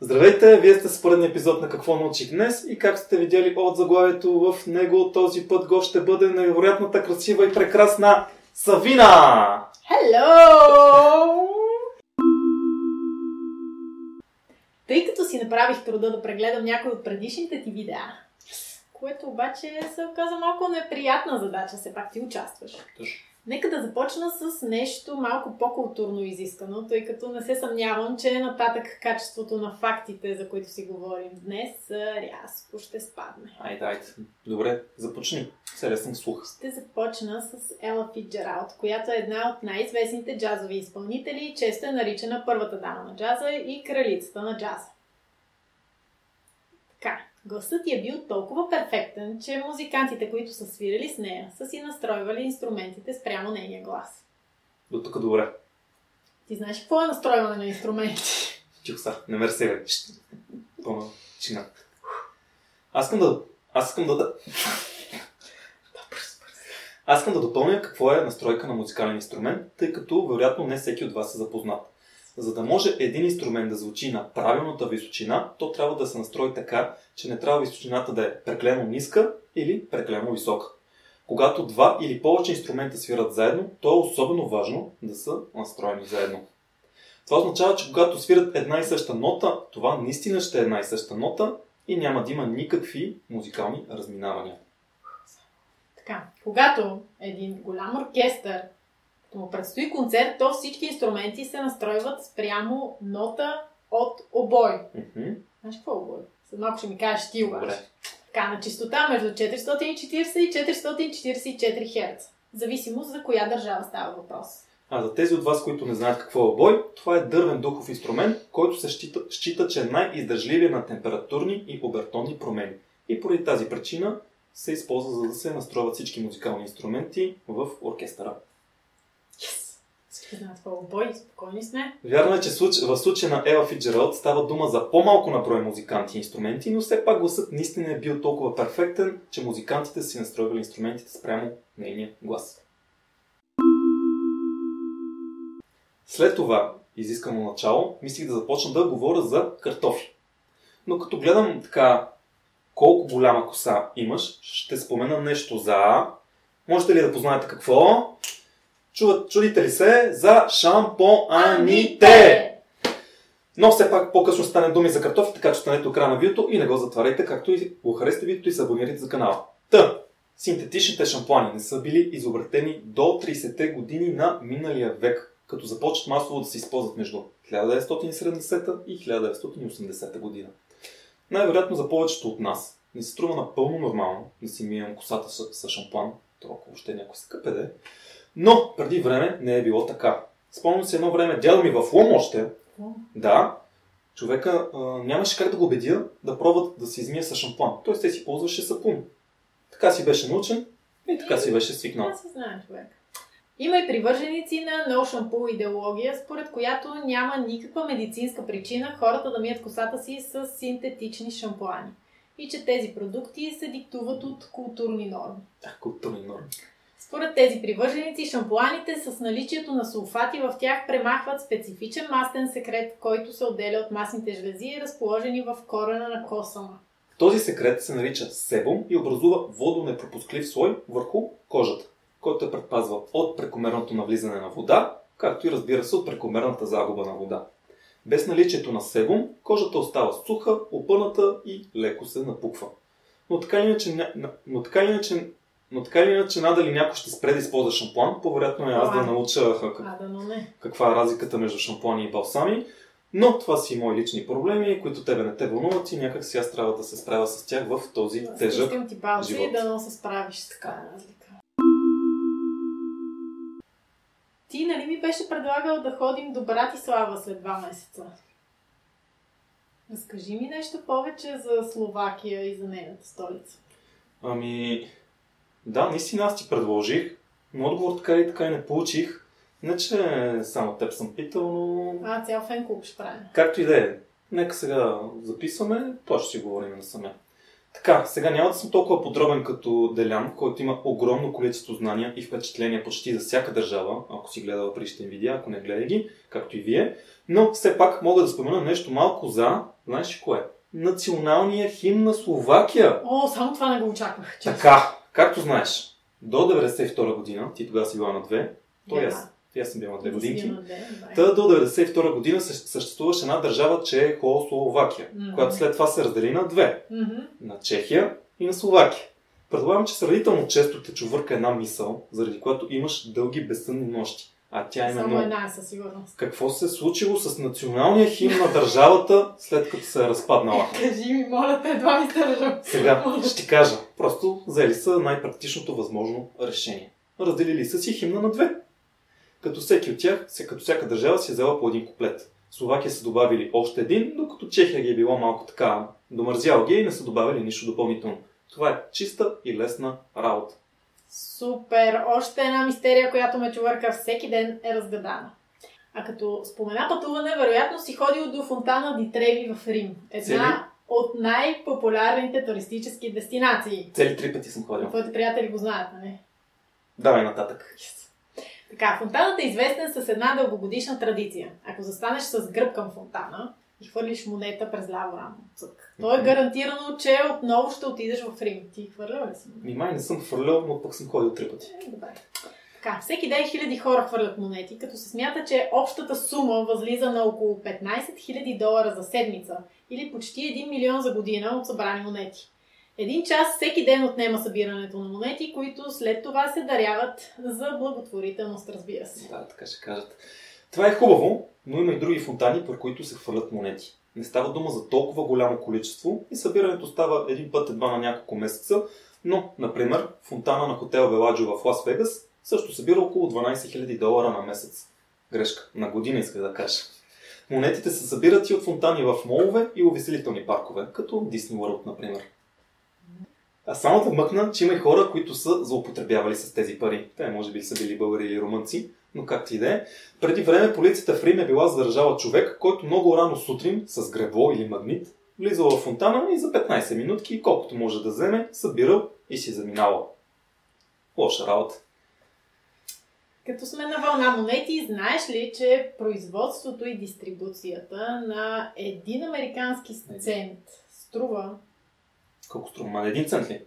Здравейте, вие сте с поредния епизод на Какво научих днес и как сте видяли от заглавието в него, този път гост ще бъде невероятната красива и прекрасна Савина! Hello! Тъй като си направих труда да прегледам някой от предишните ти видеа, което обаче се оказа малко неприятна задача, все пак ти участваш. Точно. Нека да започна с нещо малко по-културно изискано, тъй като не се съмнявам, че нататък качеството на фактите, за които си говорим днес, рязко ще спадне. Айде, айде. Добре, започни. Съм слух. Ще започна с Ела Фитджералд, която е една от най-известните джазови изпълнители често е наричана първата дама на джаза и кралицата на джаза. Така, гласът ти е бил толкова перфектен, че музикантите, които са свирили с нея, са си настройвали инструментите спрямо нейния глас. До тук добре. Ти знаеш какво е настройване на инструменти? Тихо са, не ме разсегай. Шт. Пълна чина. Аз искам да... Аз искам да- Аз искам да допълня какво е настройка на музикален инструмент, тъй като вероятно не всеки от вас е запознат. За да може един инструмент да звучи на правилната височина, то трябва да се настрои така, че не трябва височината да е преклено ниска или преклено висока. Когато два или повече инструмента свират заедно, то е особено важно да са настроени заедно. Това означава, че когато свират една и съща нота, това наистина ще е една и съща нота и няма да има никакви музикални разминавания. Така, когато един голям оркестър предстои концерт, то всички инструменти се настройват спрямо нота от обой. Мгм. Знаеш какво е обой? След малко ще ми кажеш ти обаче. Така, на чистота между 440 и 444 Hz. В зависимост за коя държава става въпрос. А за тези от вас, които не знаят какво е обой, това е дървен духов инструмент, който се счита, счита че е най-издържливия на температурни и обертонни промени. И поради тази причина се използва за да се настройват всички музикални инструменти в оркестъра. Обой, спокойни сме. Вярно е, че в случая на Ела Фиджералд става дума за по-малко на брой музиканти и инструменти, но все пак гласът наистина е бил толкова перфектен, че музикантите си настройвали инструментите спрямо нейния глас. След това изискано начало, мислих да започна да говоря за картофи. Но като гледам така колко голяма коса имаш, ще спомена нещо за... Можете ли да познаете какво? Чуват, чудите ли се за шампоаните? Но все пак по-късно стане думи за картофи, така че станете до края на видеото и не го затваряйте, както и го харесате видеото и се абонирайте за канала. Та, синтетичните шампуани не са били изобретени до 30-те години на миналия век, като започват масово да се използват между 1970 и 1980 година. Най-вероятно за повечето от нас не се струва напълно нормално да си мием косата с, с шампуан, то ако въобще някой се къпеде, но преди време не е било така. Спомням си едно време, дядо ми в Лом още, да, човека а, нямаше как да го убедя да пробват да се измие с шампуан. Той се си ползваше сапун. Така си беше научен и така си беше свикнал. Се знае човек. Има и привърженици на no shampoo идеология, според която няма никаква медицинска причина хората да мият косата си с синтетични шампуани. И че тези продукти се диктуват от културни норми. Да, културни норми. Според тези привърженици, шампуаните с наличието на сулфати в тях премахват специфичен мастен секрет, който се отделя от масните жлези, разположени в корена на косама. Този секрет се нарича себум и образува водонепропусклив слой върху кожата, който я предпазва от прекомерното навлизане на вода, както и разбира се от прекомерната загуба на вода. Без наличието на себум, кожата остава суха, опъната и леко се напуква. Но така иначе, но така иначе, но така или иначе надали някой ще спре да използва шампуан, по-вероятно е аз да А. науча как- да, но не. каква е разликата между шампуани и балсами. Но това си мои лични проблеми, които тебе не те вълнуват и някак си аз трябва да се справя с тях в този тежък. Искам ти балси живот. и да но се справиш с тази разлика. Ти нали ми беше предлагал да ходим до Братислава след два месеца? Разкажи ми нещо повече за Словакия и за нейната столица. Ами, да, наистина аз ти предложих, но отговор така и така и не получих. Не, че само теб съм питал, но А, цял фен клуб ще правим. както и да е. Нека сега записваме, то ще си говорим на самия. Така, сега няма да съм толкова подробен като Делян, който има огромно количество знания и впечатления почти за всяка държава, ако си гледала предишните видеа, ако не гледай ги, както и вие. Но все пак мога да спомена нещо малко за, знаеш ли кое? Националния химн на Словакия. О, само това не го очаквах. честно. Така, както знаеш, до 92 година, ти тогава си била на две, то Да. аз, аз съм била на две годинки. на две. Та до 92 година съ- съществуваше една държава Чехословакия, Мгм. която след това се раздели на две. Мгм. На Чехия и на Словакия. Предполагам, че сравнително често те чувърка една мисъл, заради която имаш дълги безсънни нощи. А тя е Само именно една е със сигурност. какво се е случило с националния химн на държавата, след като се е разпаднала. Кажи ми, моля те, едва ми стържа. Сега ще ти кажа. Просто взели са най-практичното възможно решение. Разделили са си химна на две. Като всеки от тях, като всяка държава си е взела по един куплет. Словакия са добавили още един, докато Чехия ги е било малко така домързял ги и не са добавили нищо допълнително. Това е чиста и лесна работа. Супер! Още една мистерия, която ме чувърка всеки ден е разгадана. А като спомена пътуване, вероятно си ходил до фонтана Дитреви в Рим. Една? От най-популярните туристически дестинации. Цели три пъти съм ходил. Твоите приятели го знаят, нали? Давай нататък. Така, фонтанът е известен с една дългогодишна традиция. Ако застанеш с гръб към фонтана и хвърлиш монета през ляво рамо, цък, то е гарантирано, че отново ще отидеш в Рим. Ти хвърлял ли си? Ми май не съм хвърлял, но пък съм ходил три пъти. Е, Добре. Така, всеки ден хиляди хора хвърлят монети, като се смята, че общата сума възлиза на около 15 000 долара за седмица или почти 1 милион за година от събрани монети. Един час всеки ден отнема събирането на монети, които след това се даряват за благотворителност, разбира се. Да, така ще кажат. Това е хубаво, но има и други фонтани, при които се хвърлят монети. Не става дума за толкова голямо количество и събирането става един път едва на няколко месеца, но, например, фонтана на хотел Веладжо в Лас Вегас също събира около 12 000 долара на месец. Грешка, на година исках да кажа. Монетите се събират и от фонтани в молове и увеселителни паркове, като Disney World, например. А само да мъкна, че има и хора, които са злоупотребявали с тези пари. Те може би са били българи или румънци, но както и да е. Преди време полицията в Рим е била задържала човек, който много рано сутрин с гребло или магнит влизал в фонтана и за 15 минутки, колкото може да вземе, събирал и си заминавал. Лоша работа. Като сме на вълна монети, знаеш ли, че производството и дистрибуцията на един американски цент струва Колко струва? Ма един цент ли?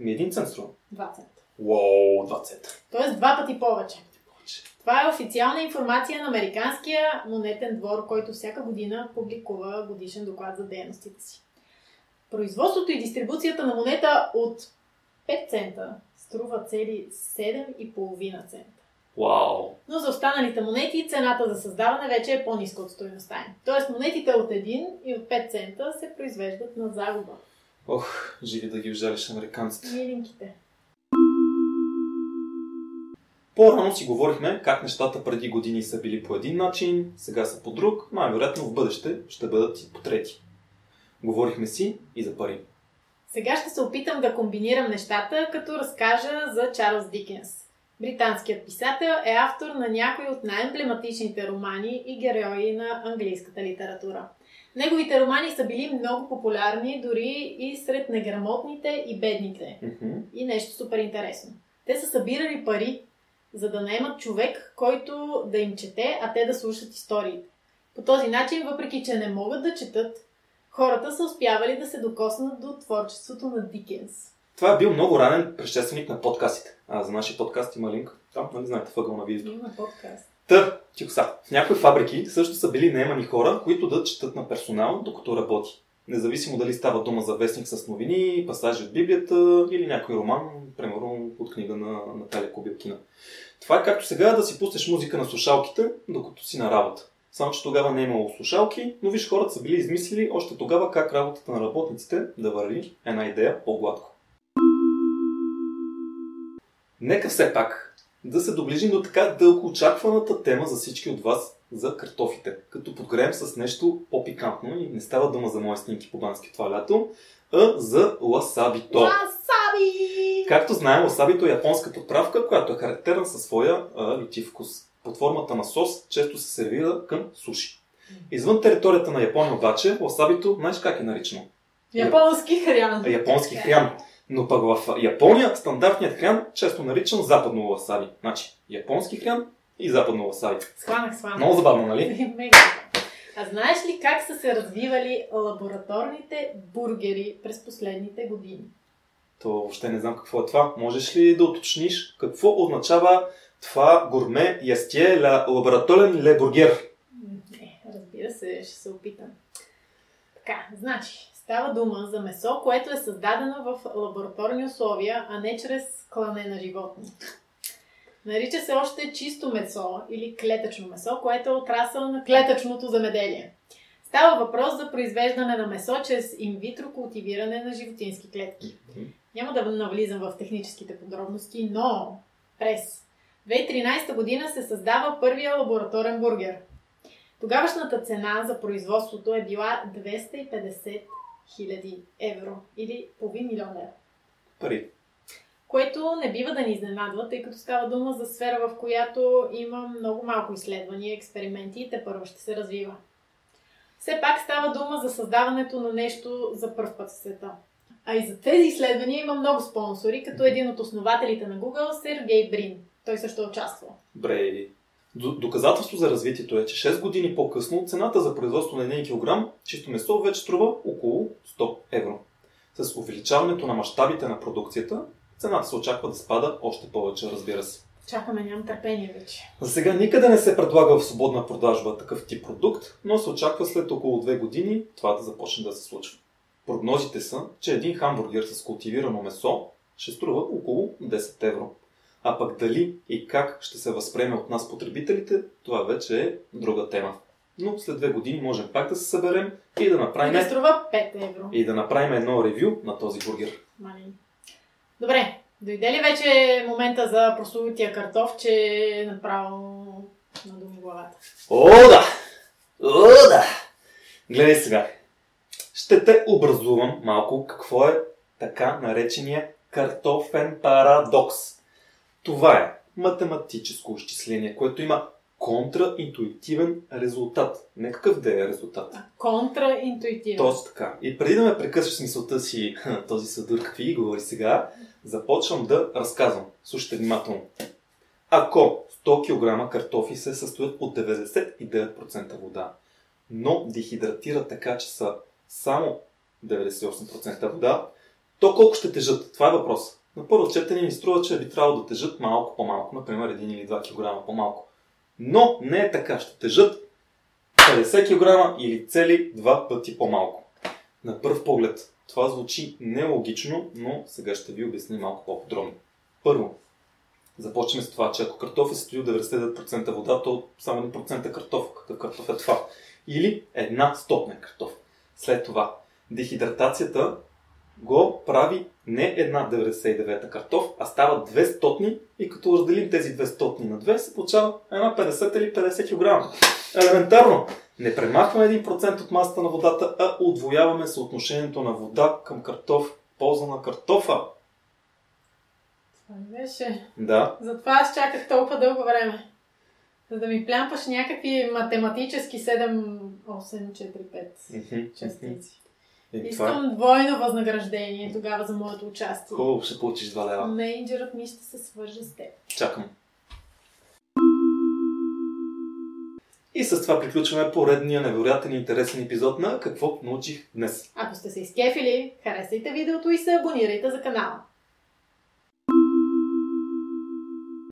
Ми един цент струва. 2 цента? Уоу, два цента. Тоест два пъти. Повече. Това е официална информация на Американския монетен двор, който всяка година публикува годишен доклад за дейностите си. Производството и дистрибуцията на монета от 5 цента струва цели 7,5 цента. Вау. Но за останалите монети цената за създаване вече е по-ниска от стоеността им. Тоест монетите от 1 и от 5 цента се произвеждат на загуба. Ох, живи да ги ожалиш американците. Миленьките. По-рано си говорихме как нещата преди години са били по един начин, сега са по друг, най-вероятно в бъдеще ще бъдат и по трети. Говорихме си и за пари. Сега ще се опитам да комбинирам нещата, като разкажа за Чарлз Дикенс. Британският писател е автор на някои от най-емблематичните романи и герои на английската литература. Неговите романи са били много популярни дори и сред неграмотните и бедните. И нещо супер интересно. Те са събирали пари, за да наемат човек, който да им чете, а те да слушат историите. По този начин, въпреки че не могат да четат, хората са успявали да се докоснат до творчеството на Дикенс. Това е бил много ранен предшественик на подкастите. А за нашия подкаст има линк. Там, нали знаете, въгъл на видеото. Има подкаст. Та, тихо са. В някои фабрики също са били наемани хора, които да четат на персонал, докато работи. Независимо дали става дума за вестник с новини, пасажи от Библията или някой роман, примерно от книга на Наталия Кобилкина. Това е както сега да си пуснеш музика на слушалките, докато си на работа. Само, че тогава не е имало слушалки, но виж, хората са били измислили още тогава как работата на работниците да върви една идея по-гладко. Нека все пак да се доближим до така дълго очакваната тема за всички от вас за картофите, като подгреем с нещо по-пикантно и не става дума за мои снимки по бански това лято, а за ласабито. Васаби! Както знаем, ласабито е японска подправка, която е характерна със своя а, лютив вкус. Под формата на сос често се сервира към суши. Извън територията на Япония обаче, ласабито, знаеш как е наричано? Японски хрян. Японски хрян. Но пък в Япония стандартният хрян често наричан западно ласаби. Значи, японски хрян и западно ласаби. Схванах, схванах. Много забавно, нали? Мега. А знаеш ли как са се развивали лабораторните бургери през последните години? То въобще не знам какво е това. Можеш ли да уточниш какво означава това гурме ястие ла лабораторен ле бургер? Не, разбира се, ще се опитам. Така, значи, става дума за месо, което е създадено в лабораторни условия, а не чрез клане на животни. Нарича се още чисто месо или клетъчно месо, което е отрасъл на клетъчното замеделие. Става въпрос за произвеждане на месо чрез инвитро култивиране на животински клетки. Няма да навлизам в техническите подробности, но през 2013 година се създава първия лабораторен бургер. Тогавашната цена за производството е била 250 000 евро или половин милион евро. Пари. Което не бива да ни изненадва, тъй като става дума за сфера, в която има много малко изследвания, експерименти и те първо ще се развива. Все пак става дума за създаването на нещо за първ път в света. А и за тези изследвания има много спонсори, като един от основателите на Google, Сергей Брин. Той също е участвал. Бре, Доказателство за развитието е, че 6 години по-късно цената за производство на 1 кг чисто месо вече струва около 100 евро. С увеличаването на мащабите на продукцията, цената се очаква да спада още повече, разбира се. Чакаме, нямам търпение вече. За сега никъде не се предлага в свободна продажба такъв тип продукт, но се очаква след около 2 години това да започне да се случва. Прогнозите са, че един хамбургер с култивирано месо ще струва около 10 евро. А пък дали и как ще се възприеме от нас потребителите, това вече е друга тема. Но след две години можем пак да се съберем и да направим... Не струва 5 евро. И да направим едно ревю на този бургер. Малин. Добре, дойде ли вече момента за прословутия картоф, че е направо на думи главата? О, да! О, да! Гледай сега. Ще те образувам малко какво е така наречения картофен парадокс. Това е математическо изчисление, което има контраинтуитивен резултат. Не какъв да е резултат. Контраинтуитивен. Точно така. И преди да ме прекъсваш мисълта си, този съдър какви говори сега, започвам да разказвам. Слушайте внимателно. Ако 100 кг картофи се състоят от 99% вода, но дехидратират така, че са само 98% вода, то колко ще тежат? Това е въпрос. На първо четене ми струва, че би трябвало да тежат малко по-малко, например 1 или 2 кг по-малко. Но не е така. Ще тежат 50 кг или цели два пъти по-малко. На първ поглед това звучи нелогично, но сега ще ви обясня малко по-подробно. Първо, започваме с това, че ако картоф е стои 99% вода, то само 1% картоф. Какъв картоф е това? Или една стотна картоф. След това, дехидратацията го прави не една 99-та картоф, а става 200 и като разделим тези 200 на 2, се получава една 50 или 50 кг. Елементарно! Не премахваме 1% от масата на водата, а отвояваме съотношението на вода към картоф в полза на картофа. Това не беше. Да. Затова аз чаках толкова дълго време. За да ми плямпаш някакви математически 7, 8, 4, 5 частици. И това Искам двойно възнаграждение тогава за моето участие. хубаво ще получиш 2 лева. Менеджерът ми ще се свърже с теб. Чакам. И с това приключваме поредния невероятен и интересен епизод на Какво научих днес. Ако сте се изкефили, харесайте видеото и се абонирайте за канала.